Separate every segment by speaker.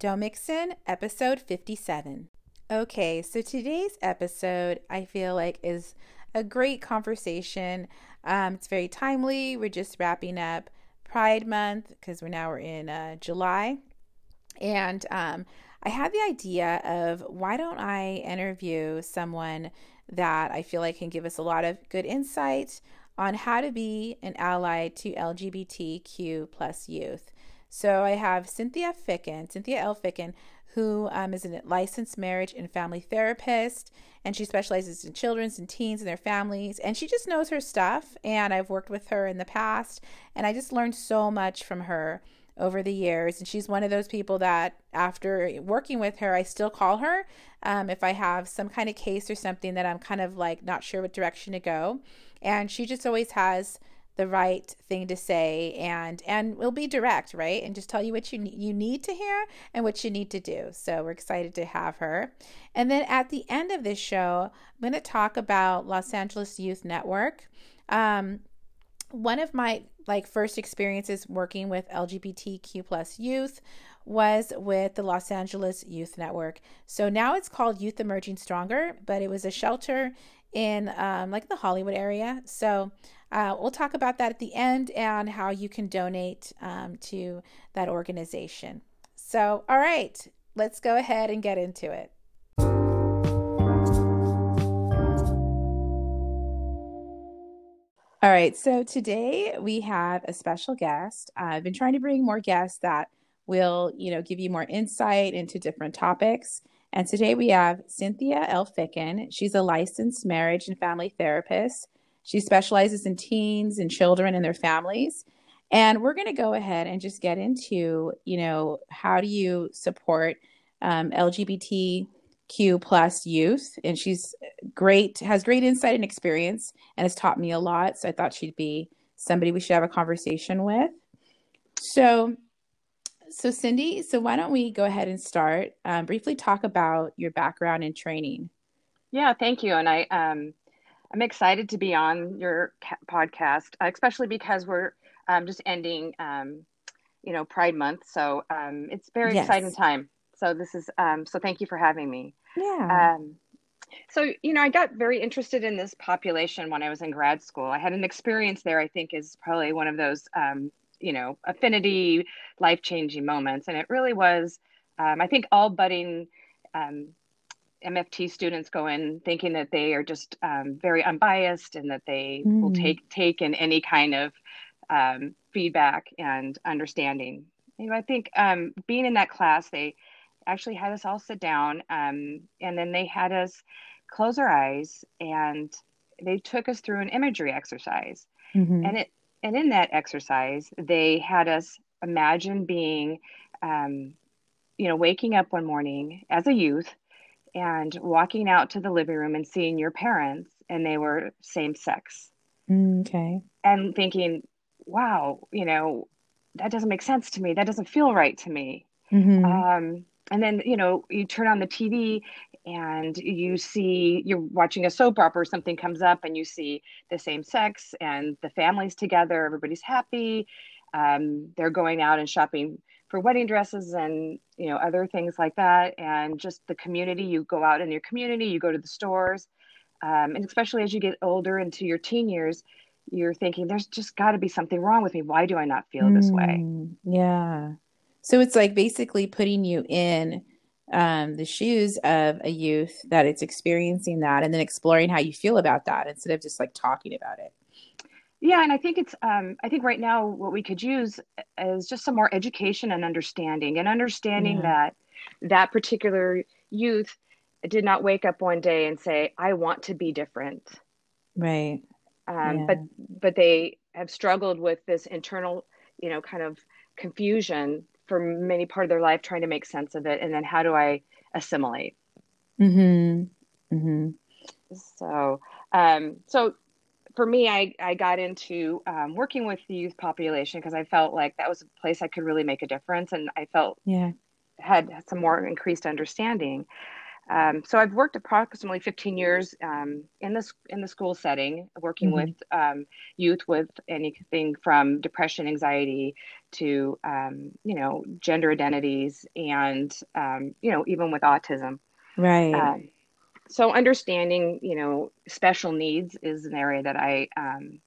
Speaker 1: Don't Mix In, episode 57. Okay, so today's episode I feel like is a great conversation. Um, it's very timely. We're just wrapping up Pride Month because we're now we're in uh, July, and um, I had the idea of why don't I interview someone that I feel like can give us a lot of good insight on how to be an ally to LGBTQ plus youth. So I have Cynthia Ficken, Cynthia L. Ficken, who um, is a licensed marriage and family therapist, and she specializes in children's and teens and their families. And she just knows her stuff. And I've worked with her in the past, and I just learned so much from her over the years. And she's one of those people that, after working with her, I still call her um, if I have some kind of case or something that I'm kind of like not sure what direction to go. And she just always has the right thing to say and and we'll be direct right and just tell you what you you need to hear and what you need to do so we're excited to have her and then at the end of this show i'm going to talk about los angeles youth network um, one of my like first experiences working with lgbtq plus youth was with the Los Angeles Youth Network. So now it's called Youth Emerging Stronger, but it was a shelter in um, like the Hollywood area. So uh, we'll talk about that at the end and how you can donate um, to that organization. So, all right, let's go ahead and get into it. All right, so today we have a special guest. Uh, I've been trying to bring more guests that will, you know, give you more insight into different topics. And today we have Cynthia L. Ficken. She's a licensed marriage and family therapist. She specializes in teens and children and their families. And we're going to go ahead and just get into, you know, how do you support um, LGBTQ plus youth? And she's great, has great insight and experience, and has taught me a lot. So I thought she'd be somebody we should have a conversation with. So, so Cindy, so why don't we go ahead and start? Um, briefly talk about your background and training.
Speaker 2: Yeah, thank you. And I, um, I'm excited to be on your podcast, especially because we're um, just ending, um, you know, Pride Month. So um, it's very yes. exciting time. So this is um, so. Thank you for having me.
Speaker 1: Yeah.
Speaker 2: Um, so you know, I got very interested in this population when I was in grad school. I had an experience there. I think is probably one of those, um, you know, affinity, life changing moments, and it really was. I think all budding um, MFT students go in thinking that they are just um, very unbiased and that they mm. will take take in any kind of um, feedback and understanding. You know, I think um, being in that class, they actually had us all sit down, um, and then they had us close our eyes, and they took us through an imagery exercise. Mm-hmm. And it and in that exercise, they had us imagine being, um, you know, waking up one morning as a youth and walking out to the living room and seeing your parents and they were same sex.
Speaker 1: Mm, okay.
Speaker 2: And thinking, wow, you know, that doesn't make sense to me. That doesn't feel right to me. Mm-hmm. Um, and then, you know, you turn on the TV and you see you're watching a soap opera something comes up and you see the same sex and the families together, everybody's happy. Um, they're going out and shopping for wedding dresses and you know other things like that. And just the community you go out in your community you go to the stores um, and especially as you get older into your teen years you're thinking there's just got to be something wrong with me. Why do i not feel mm, this way?
Speaker 1: Mm, yeah. So it's like basically putting you in um, the shoes of a youth that it's experiencing that and then exploring how you feel about that instead of just like talking about it
Speaker 2: yeah, and I think it's um, I think right now what we could use is just some more education and understanding, and understanding yeah. that that particular youth did not wake up one day and say, "I want to be different."
Speaker 1: Right.
Speaker 2: Um, yeah. But but they have struggled with this internal, you know, kind of confusion for many part of their life trying to make sense of it and then how do i assimilate
Speaker 1: mm-hmm. Mm-hmm.
Speaker 2: so um, so for me i i got into um, working with the youth population because i felt like that was a place i could really make a difference and i felt
Speaker 1: yeah
Speaker 2: had some more increased understanding um, so I've worked approximately 15 years um, in this in the school setting, working mm-hmm. with um, youth with anything from depression, anxiety, to um, you know gender identities, and um, you know even with autism.
Speaker 1: Right.
Speaker 2: So understanding you know special needs is an area that I um,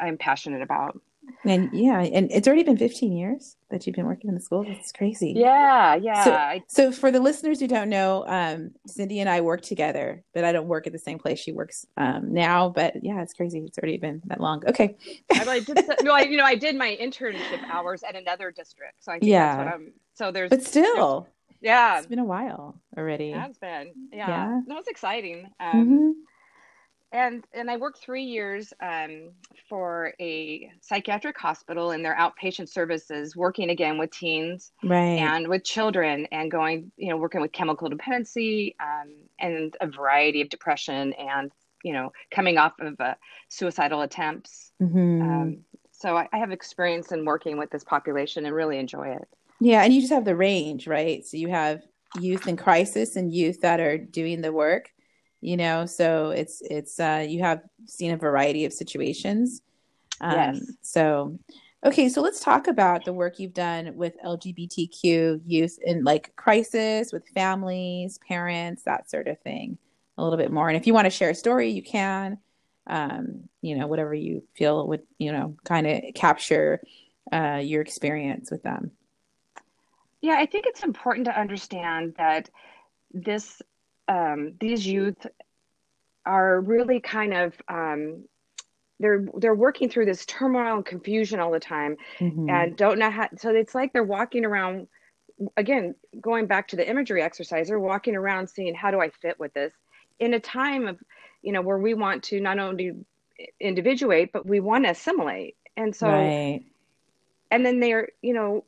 Speaker 2: I'm passionate about.
Speaker 1: And yeah, and it's already been 15 years that you've been working in the schools. It's crazy.
Speaker 2: Yeah, yeah.
Speaker 1: So, so for the listeners who don't know, um, Cindy and I work together, but I don't work at the same place she works um, now. But yeah, it's crazy. It's already been that long. Okay.
Speaker 2: I did, no, I, you know, I did my internship hours at another district, so I think yeah. that's what I'm. So there's,
Speaker 1: but still,
Speaker 2: there's, yeah,
Speaker 1: it's been a while already.
Speaker 2: It has been, yeah. yeah. No, it's exciting. Um, mm-hmm and and I worked three years um, for a psychiatric hospital in their outpatient services, working again with teens
Speaker 1: right.
Speaker 2: and with children, and going, you know, working with chemical dependency um, and a variety of depression, and you know, coming off of uh, suicidal attempts.
Speaker 1: Mm-hmm. Um,
Speaker 2: so I, I have experience in working with this population and really enjoy it.
Speaker 1: Yeah, and you just have the range, right? So you have youth in crisis and youth that are doing the work you know? So it's it's uh you have seen a variety of situations.
Speaker 2: Um yes.
Speaker 1: so okay so let's talk about the work you've done with lgbtq youth in like crisis with families parents that sort of thing. A little bit more. And if you want to share a story you can. Um you know whatever you feel would you know kind of capture uh your experience with them
Speaker 2: yeah i think it's important to understand that this um, these youth are really kind of um, they're they're working through this turmoil and confusion all the time mm-hmm. and don't know how so it's like they're walking around again going back to the imagery exercise they're walking around seeing how do i fit with this in a time of you know where we want to not only individuate but we want to assimilate and so
Speaker 1: right.
Speaker 2: and then they're you know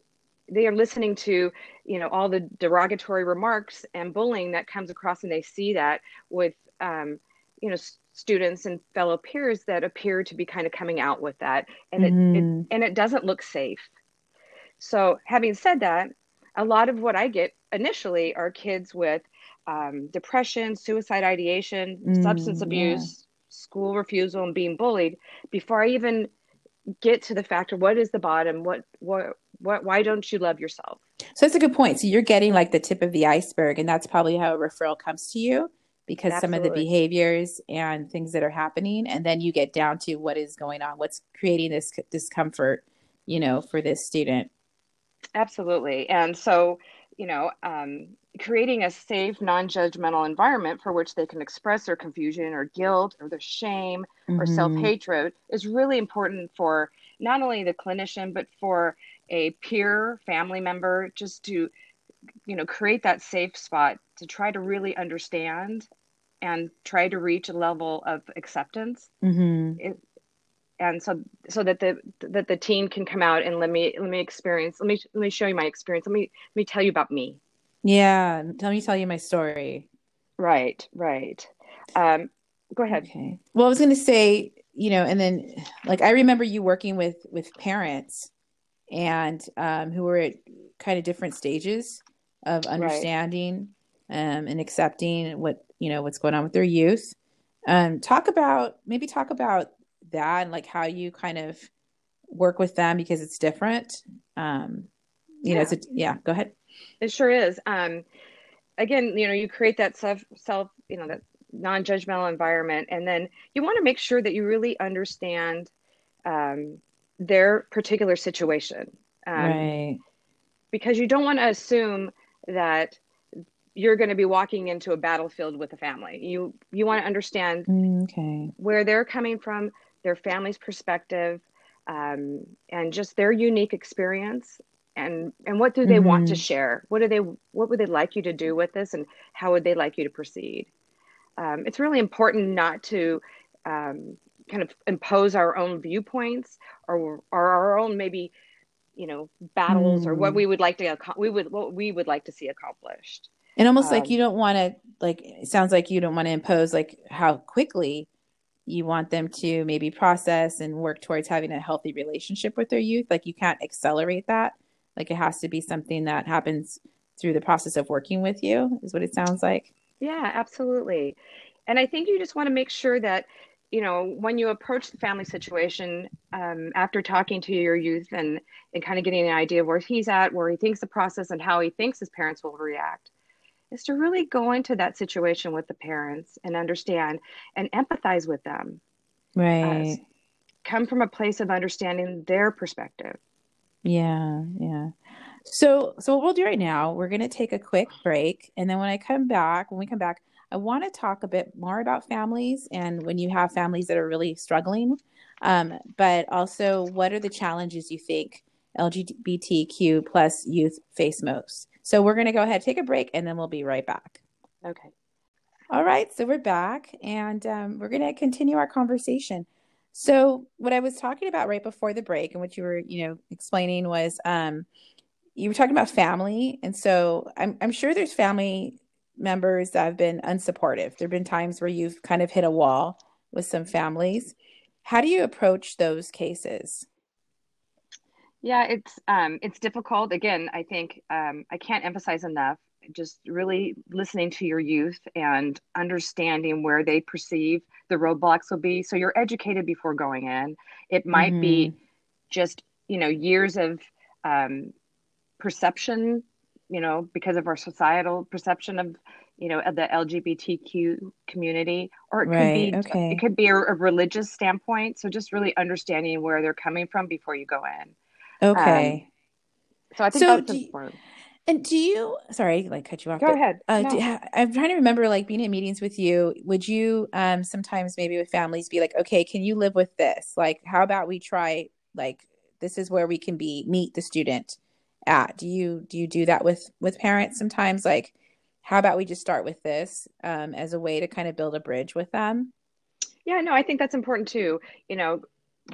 Speaker 2: they are listening to you know all the derogatory remarks and bullying that comes across and they see that with um, you know students and fellow peers that appear to be kind of coming out with that and it, it mm-hmm. and it doesn't look safe so having said that a lot of what i get initially are kids with um, depression suicide ideation mm, substance abuse yeah. school refusal and being bullied before i even get to the factor what is the bottom what what what why don't you love yourself
Speaker 1: so that's a good point so you're getting like the tip of the iceberg and that's probably how a referral comes to you because Absolutely. some of the behaviors and things that are happening and then you get down to what is going on what's creating this discomfort you know for this student
Speaker 2: Absolutely. And so, you know, um, creating a safe, non judgmental environment for which they can express their confusion or guilt or their shame mm-hmm. or self hatred is really important for not only the clinician, but for a peer, family member, just to, you know, create that safe spot to try to really understand and try to reach a level of acceptance.
Speaker 1: Mm-hmm. It,
Speaker 2: and so so that the that the teen can come out and let me let me experience let me let me show you my experience let me let me tell you about me
Speaker 1: yeah tell me tell you my story.
Speaker 2: Right right. Um go ahead.
Speaker 1: Okay. Well i was going to say you know and then like i remember you working with with parents and um who were at kind of different stages of understanding right. um and accepting what you know what's going on with their youth. Um talk about maybe talk about that and like how you kind of work with them because it's different. Um you yeah. know it's a, yeah go ahead
Speaker 2: it sure is um again you know you create that self self you know that non-judgmental environment and then you want to make sure that you really understand um, their particular situation
Speaker 1: um, right
Speaker 2: because you don't want to assume that you're going to be walking into a battlefield with a family you you want to understand
Speaker 1: mm, okay.
Speaker 2: where they're coming from their family's perspective, um, and just their unique experience. And and what do they mm-hmm. want to mm-hmm. share? What do they what would they like you to do with this, and how would they like you to proceed? Um, it's really important not to um, kind of impose our own viewpoints or, or our own maybe you know battles mm. or what hmm. we would like to we would what we would like to see accomplished
Speaker 1: and almost um, like you don't want to like it sounds like you don't want to impose like how quickly you want them to maybe process and work towards having a healthy relationship with their youth like you can't accelerate that like it has to be something that happens through the process of working with you is what it sounds like.
Speaker 2: Yeah absolutely. And i think you just want to make sure that you know when you approach the family situation um, after talking to your youth and and kind of getting an idea of where he's at where he thinks the process and how he thinks his parents will react is to really go into that situation with the parents and understand and empathize with them.
Speaker 1: Right. Uh,
Speaker 2: come from a place of understanding their perspective
Speaker 1: yeah yeah so so what we'll do right now we're going to take a quick break and then when i come back when we come back I want to talk a bit more about families and when you have families that are really struggling, um, but also what are the challenges you think LGBTQ plus youth face most? So we're going to go ahead, take a break, and then we'll be right back.
Speaker 2: Okay.
Speaker 1: All right, so we're back and um, we're going to continue our conversation. So what I was talking about right before the break and what you were, you know, explaining was um, you were talking about family, and so I'm, I'm sure there's family members that have been unsupportive. There have been times where you've kind of hit a wall with some families. How do you approach those cases?
Speaker 2: Yeah, it's um, it's difficult. Again, I think um, I can't emphasize enough just really listening to your youth and understanding where they perceive the roadblocks will be. So you're educated before going in. It might mm-hmm. be just you know years of um, perception you know, because of our societal perception of, you know, of the LGBTQ community, or it could be okay. it could be a, a, religious standpoint. So just really understanding where they're coming from before you go in.
Speaker 1: Okay. Um,
Speaker 2: so I think so that's important.
Speaker 1: You, and do you? Sorry, like cut you off.
Speaker 2: Go but, ahead.
Speaker 1: Uh, no. do, I'm trying to remember, like being in meetings with you. Would you um sometimes maybe with families be like, okay, can you live with this? Like, how about we try like this is where we can be meet the student at do you do you do that with with parents sometimes like how about we just start with this um, as a way to kind of build a bridge with them
Speaker 2: yeah no i think that's important too you know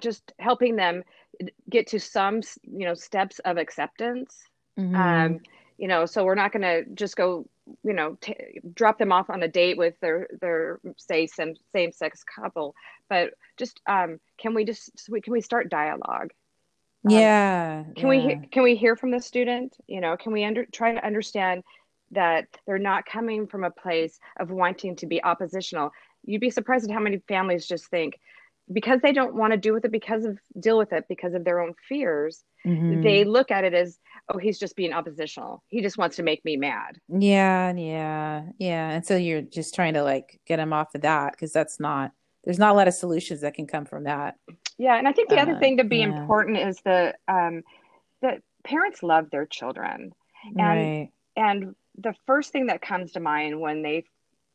Speaker 2: just helping them get to some you know steps of acceptance mm-hmm. um, you know so we're not going to just go you know t- drop them off on a date with their their say some same sex couple but just um, can we just can we start dialogue
Speaker 1: um, yeah.
Speaker 2: Can
Speaker 1: yeah.
Speaker 2: we can we hear from the student? You know, can we under, try to understand that they're not coming from a place of wanting to be oppositional? You'd be surprised at how many families just think because they don't want to do with it because of deal with it because of their own fears. Mm-hmm. They look at it as oh he's just being oppositional. He just wants to make me mad.
Speaker 1: Yeah, yeah, yeah. And so you're just trying to like get him off of that because that's not there's not a lot of solutions that can come from that.
Speaker 2: Yeah, and I think the uh, other thing to be yeah. important is the um, that parents love their children, and right. and the first thing that comes to mind when they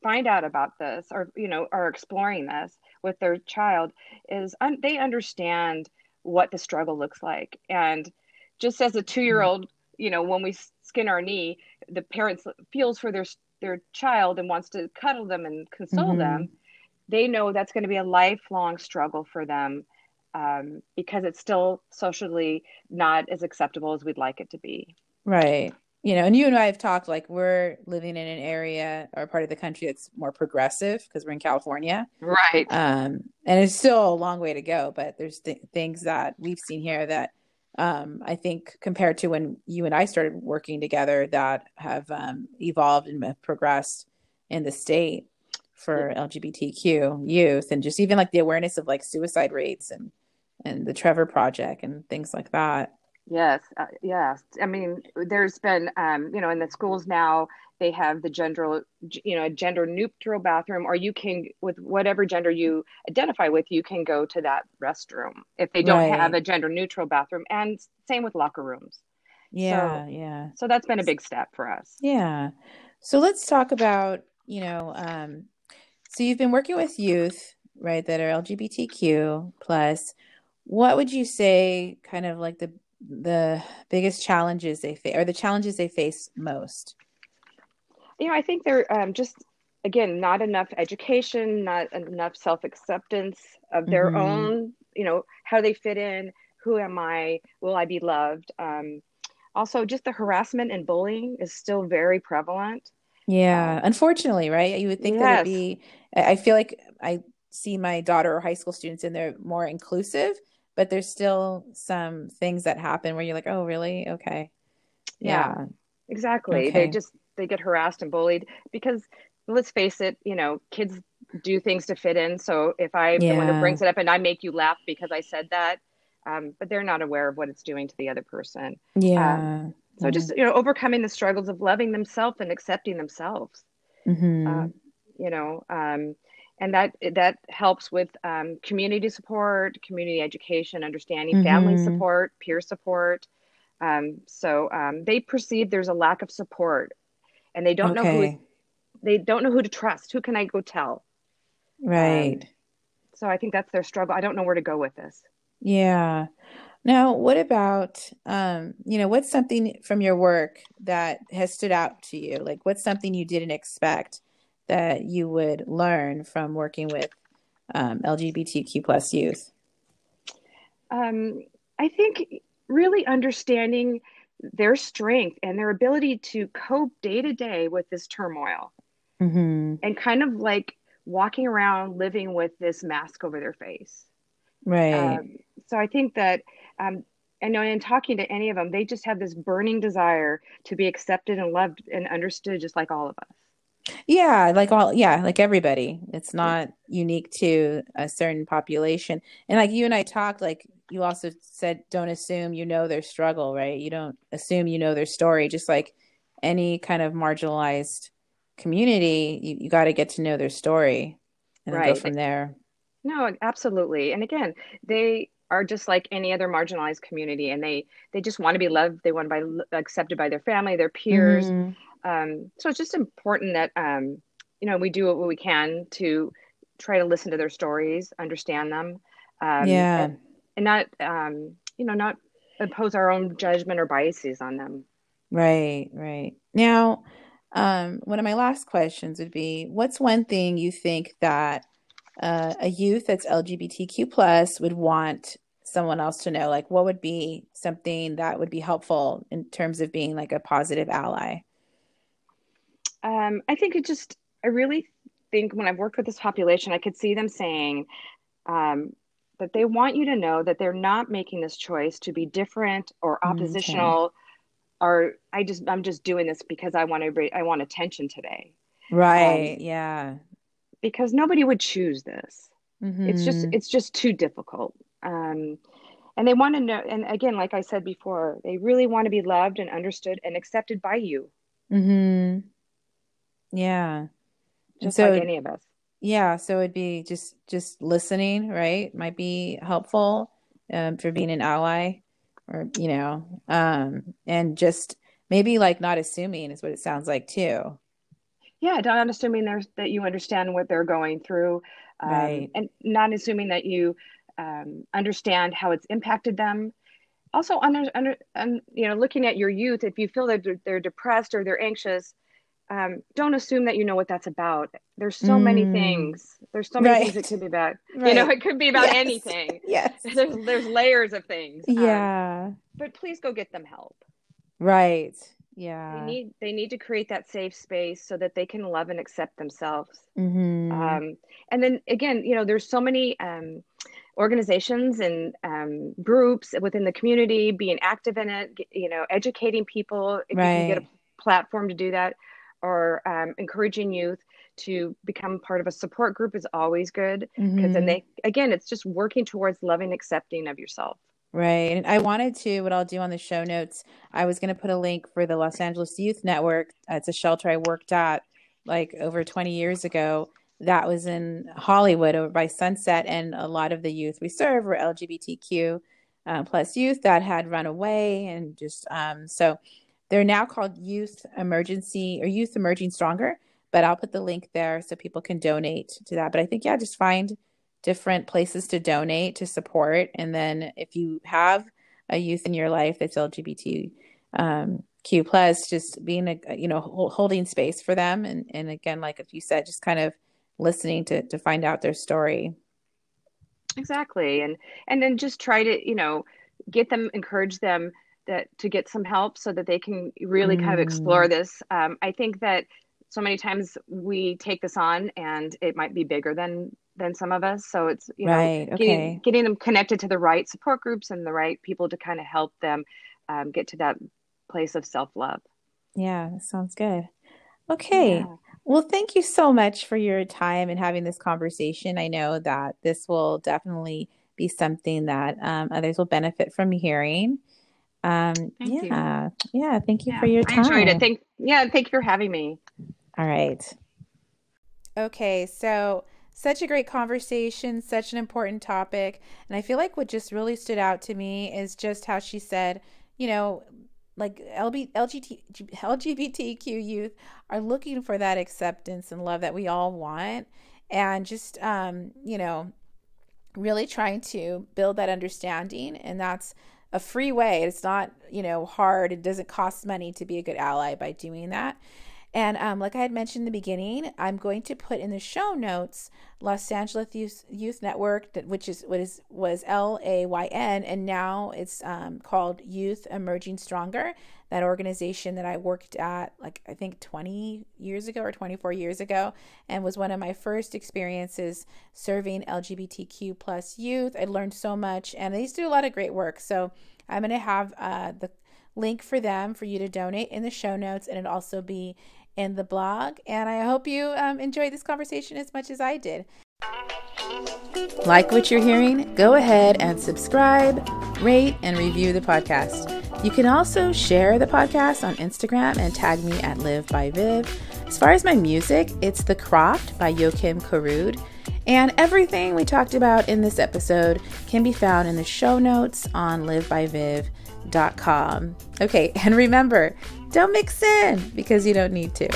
Speaker 2: find out about this or you know are exploring this with their child is un- they understand what the struggle looks like and just as a 2-year-old you know when we skin our knee the parents feels for their their child and wants to cuddle them and console mm-hmm. them they know that's going to be a lifelong struggle for them um, because it's still socially not as acceptable as we'd like it to be.
Speaker 1: Right. You know, and you and I have talked like we're living in an area or part of the country that's more progressive because we're in California.
Speaker 2: Right.
Speaker 1: Um, and it's still a long way to go, but there's th- things that we've seen here that um, I think compared to when you and I started working together that have um, evolved and have progressed in the state for. LGBTQ youth and just even like the awareness of like suicide rates and and the Trevor Project and things like that.
Speaker 2: Yes, uh, yes. I mean, there's been, um, you know, in the schools now they have the gender, you know, a gender neutral bathroom, or you can, with whatever gender you identify with, you can go to that restroom if they don't right. have a gender neutral bathroom, and same with locker rooms.
Speaker 1: Yeah, so, yeah.
Speaker 2: So that's been a big step for us.
Speaker 1: Yeah. So let's talk about, you know, um, so you've been working with youth, right, that are LGBTQ plus. What would you say, kind of like the the biggest challenges they face, or the challenges they face most?
Speaker 2: You know, I think they're um, just again not enough education, not enough self acceptance of their mm-hmm. own. You know, how they fit in, who am I? Will I be loved? Um, also, just the harassment and bullying is still very prevalent.
Speaker 1: Yeah, um, unfortunately, right? You would think yes. that it'd be, I feel like I see my daughter or high school students and they're more inclusive, but there's still some things that happen where you're like, oh, really? Okay.
Speaker 2: Yeah, yeah. exactly. Okay. They just, they get harassed and bullied because let's face it, you know, kids do things to fit in. So if I yeah. the one who brings it up and I make you laugh because I said that, um, but they're not aware of what it's doing to the other person.
Speaker 1: Yeah. Um,
Speaker 2: so mm-hmm. just you know, overcoming the struggles of loving themselves and accepting themselves.
Speaker 1: Mm-hmm. Uh,
Speaker 2: you know, um, and that that helps with um, community support, community education, understanding, mm-hmm. family support, peer support. Um, so um, they perceive there's a lack of support, and they don't okay. know who they don't know who to trust. Who can I go tell?
Speaker 1: Right. Um,
Speaker 2: so I think that's their struggle. I don't know where to go with this.
Speaker 1: Yeah. Now, what about, um, you know, what's something from your work that has stood out to you? Like, what's something you didn't expect that you would learn from working with um, LGBTQ plus youth?
Speaker 2: Um, I think really understanding their strength and their ability to cope day to day with this turmoil
Speaker 1: mm-hmm.
Speaker 2: and kind of like walking around living with this mask over their face.
Speaker 1: Right. Um,
Speaker 2: so I think that, um, and in talking to any of them, they just have this burning desire to be accepted and loved and understood, just like all of us.
Speaker 1: Yeah, like all, yeah, like everybody. It's not unique to a certain population. And like you and I talked, like you also said, don't assume you know their struggle, right? You don't assume you know their story. Just like any kind of marginalized community, you, you got to get to know their story and right. go from there.
Speaker 2: No, absolutely. And again, they are just like any other marginalized community, and they they just want to be loved. They want to be accepted by their family, their peers. Mm-hmm. Um, so it's just important that um, you know we do what we can to try to listen to their stories, understand them.
Speaker 1: Um, yeah,
Speaker 2: and, and not um, you know not impose our own judgment or biases on them.
Speaker 1: Right, right. Now, um, one of my last questions would be: What's one thing you think that uh, a youth that's LGBTQ plus would want someone else to know? Like, what would be something that would be helpful in terms of being like a positive ally?
Speaker 2: Um, I think it just, I really think when I've worked with this population, I could see them saying um, that they want you to know that they're not making this choice to be different or mm, oppositional. Okay. Or I just I'm just doing this because I want to I want attention today.
Speaker 1: Right. Um, yeah
Speaker 2: because nobody would choose this. Mm-hmm. It's just mm-hmm. it's just too difficult. Um, and they want to know and again like I said before, they really want to be loved and understood and accepted by you.
Speaker 1: Mhm. Yeah.
Speaker 2: Just so, like any of us.
Speaker 1: Yeah, so it'd be just just listening, right? Might be helpful um, for being an ally or you know, um and just maybe like not assuming is what it sounds like too
Speaker 2: yeah not assuming there's that you understand what they're going through um, right. and not assuming that you um, understand how it's impacted them also under, under um, you know looking at your youth if you feel that they're, they're depressed or they're anxious um, don't assume that you know what that's about there's so mm. many things there's so many right. things it could be about right. you know it could be about yes. anything
Speaker 1: yes
Speaker 2: there's, there's layers of things
Speaker 1: um, yeah
Speaker 2: but please go get them help
Speaker 1: right yeah
Speaker 2: they need they need to create that safe space so that they can love and accept themselves
Speaker 1: mm-hmm.
Speaker 2: um, and then again you know there's so many um, organizations and um, groups within the community being active in it you know educating people if right. you can get a platform to do that or um, encouraging youth to become part of a support group is always good because mm-hmm. then they again it's just working towards loving accepting of yourself
Speaker 1: Right. And I wanted to, what I'll do on the show notes, I was going to put a link for the Los Angeles Youth Network. It's a shelter I worked at like over 20 years ago. That was in Hollywood over by Sunset. And a lot of the youth we serve were LGBTQ uh, plus youth that had run away. And just um, so they're now called Youth Emergency or Youth Emerging Stronger. But I'll put the link there so people can donate to that. But I think, yeah, just find different places to donate to support. And then if you have a youth in your life that's LGBTQ um, plus, just being a you know holding space for them, and and again, like if you said, just kind of listening to to find out their story.
Speaker 2: Exactly, and and then just try to you know get them, encourage them that to get some help so that they can really mm. kind of explore mm. this. Um, I think that so many times we take this on and it might be bigger than than some of us. So it's you know right, okay. getting, getting them connected to the right support groups and the right people to kind of help them um, get to that place of self love.
Speaker 1: Yeah, sounds good. Okay. Yeah. Well, thank you so much for your time and having this conversation. I know that this will definitely be something that um, others will benefit from hearing. Um, thank yeah, you. yeah. Thank you yeah, for your time. I
Speaker 2: enjoyed it. Thank, yeah, thank you for having me.
Speaker 1: All right. Okay, so such a great conversation, such an important topic, and I feel like what just really stood out to me is just how she said, you know, like LB, LGBT, LGBTQ youth are looking for that acceptance and love that we all want, and just um, you know, really trying to build that understanding, and that's a free way. It's not you know hard. It doesn't cost money to be a good ally by doing that. And um, like I had mentioned in the beginning, I'm going to put in the show notes Los Angeles Youth, Youth Network, which is what is was L A Y N, and now it's um, called Youth Emerging Stronger. That organization that I worked at, like I think 20 years ago or 24 years ago, and was one of my first experiences serving LGBTQ plus youth. I learned so much, and they used to do a lot of great work. So I'm going to have uh, the link for them for you to donate in the show notes, and it'll also be in the blog. And I hope you um, enjoyed this conversation as much as I did. Like what you're hearing? Go ahead and subscribe, rate, and review the podcast. You can also share the podcast on Instagram and tag me at Liv by Viv. As far as my music, it's The Croft by Joakim Karud. And everything we talked about in this episode can be found in the show notes on livbyviv.com. Okay, and remember, don't mix in because you don't need to.